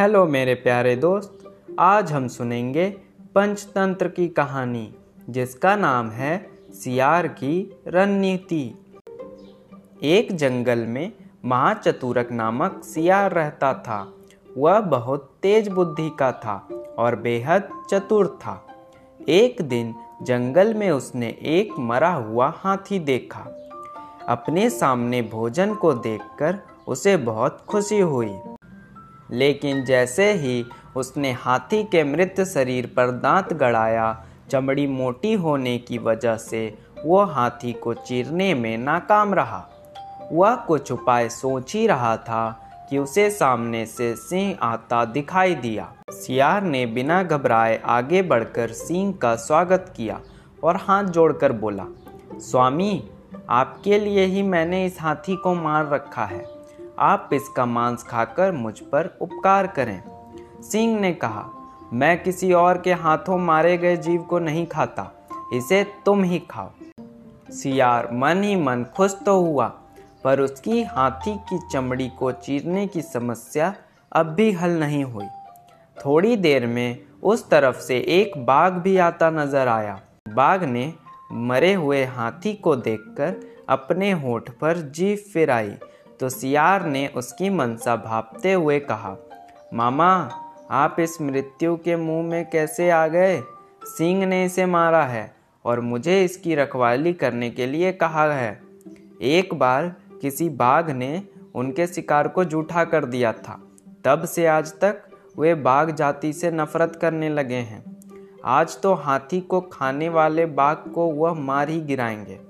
Hello मेरे प्यारे दोस्त, आज हम सुनेंगे पंचतंत्र की कहानी, जिसका नाम है सियार की रणनीति। एक जंगल में महाचतुरक नामक सियार रहता था। वह बहुत तेज बुद्धि का था और बेहद चतुर था। एक दिन जंगल में उसने एक मरा हुआ हाथी देखा। अपने सामने भोजन को देखकर उसे बहुत खुशी हुई। लेकिन जैसे ही उसने हाथी के मृत शरीर पर दांत गड़ाया, चमड़ी मोटी होने की वजह से वो हाथी को चीरने में नाकाम रहा। वह कुछ उपाय सोच ही रहा था कि उसे सामने से सिंह आता दिखाई दिया। सियार ने बिना घबराए आगे बढ़कर सिंह का स्वागत किया और हाथ जोड़कर बोला, स्वामी, आपके लिए ही मैंने इस हाथी को मार रखा है। आप इसका मांस खाकर मुझ पर उपकार करें। सिंह ने कहा, मैं किसी और के हाथों मारे गए जीव को नहीं खाता, इसे तुम ही खाओ। सियार मन ही मन खुश तो हुआ, पर उसकी हाथी की चमड़ी को चीरने की समस्या अब भी हल नहीं हुई। थोड़ी देर में उस तरफ़ से एक बाघ भी आता नज़र आया। बाघ ने मरे हुए हाथी को देखकर अपने होठ पर जीभ फिराई। तो सियार ने उसकी मनसा भापते हुए कहा, मामा, आप इस मृत्यु के मुँह में कैसे आ गए? सिंह ने इसे मारा है और मुझे इसकी रखवाली करने के लिए कहा है। एक बार किसी बाघ ने उनके शिकार को जूठा कर दिया था। तब से आज तक वे बाघ जाति से नफरत करने लगे हैं। आज तो हाथी को खाने वाले बाघ को वह मार ही गिराएँगे।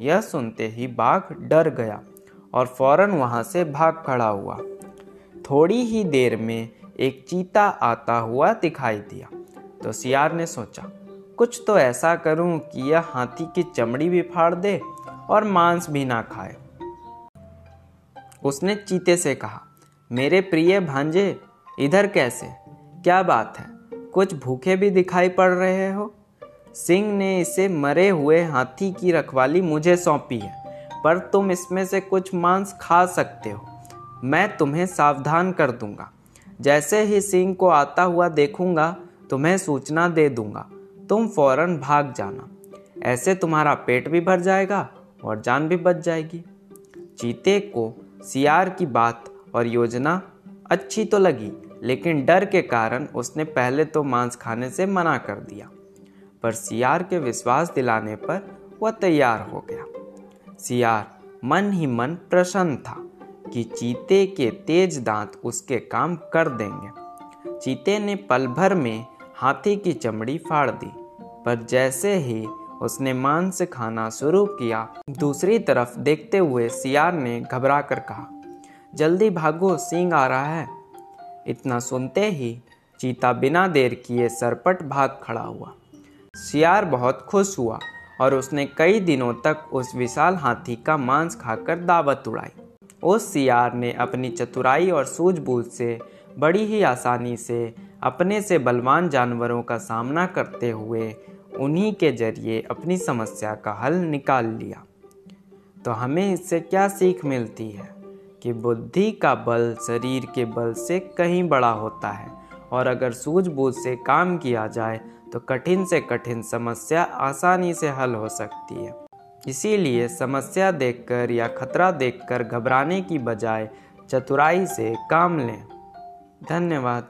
यह सुनते ही बाघ डर गया। और फ़ौरन वहाँ से भाग खड़ा हुआ। थोड़ी ही देर में एक चीता आता हुआ दिखाई दिया। तो सियार ने सोचा, कुछ तो ऐसा करूँ कि यह हाथी की चमड़ी भी फाड़ दे और मांस भी ना खाए। उसने चीते से कहा, मेरे प्रिय भांजे, इधर कैसे? क्या बात है? कुछ भूखे भी दिखाई पड़ रहे हो? सिंह ने इसे मरे हुए हाथी की रखवाली मुझे सौंपी है। पर तुम इसमें से कुछ मांस खा सकते हो। मैं तुम्हें सावधान कर दूँगा। जैसे ही सिंह को आता हुआ देखूँगा, तुम्हें सूचना दे दूँगा। तुम फ़ौरन भाग जाना। ऐसे तुम्हारा पेट भी भर जाएगा और जान भी बच जाएगी। चीते को सियार की बात और योजना अच्छी तो लगी, लेकिन डर के कारण उसने पहले तो मांस खाने से मना कर दिया। पर सियार के विश्वास दिलाने पर वह तैयार हो गया। सियार। मन ही मन प्रसन्न था कि चीते के तेज दांत उसके काम कर देंगे। चीते ने पल भर में हाथी की चमड़ी फाड़ दी, पर जैसे ही उसने मांस खाना शुरू किया, दूसरी तरफ़ देखते हुए सियार ने घबरा कर कहा, जल्दी भागो सिंह आ रहा है। इतना सुनते ही चीता बिना देर किए सरपट भाग खड़ा हुआ। सियार बहुत खुश हुआ और उसने कई दिनों तक उस विशाल हाथी का मांस खाकर दावत उड़ाई। उस सियार ने अपनी चतुराई और सूझबूझ से, बड़ी ही आसानी से, अपने से बलवान जानवरों का सामना करते हुए उन्हीं के ज़रिए अपनी समस्या का हल निकाल लिया। तो हमें इससे क्या सीख मिलती है कि बुद्धि का बल शरीर के बल से कहीं बड़ा होता है और अगर सूझबूझ से काम किया जाए तो कठिन से कठिन समस्या आसानी से हल हो सकती है। इसीलिए समस्या देखकर या खतरा देखकर घबराने की बजाय चतुराई से काम लें। धन्यवाद।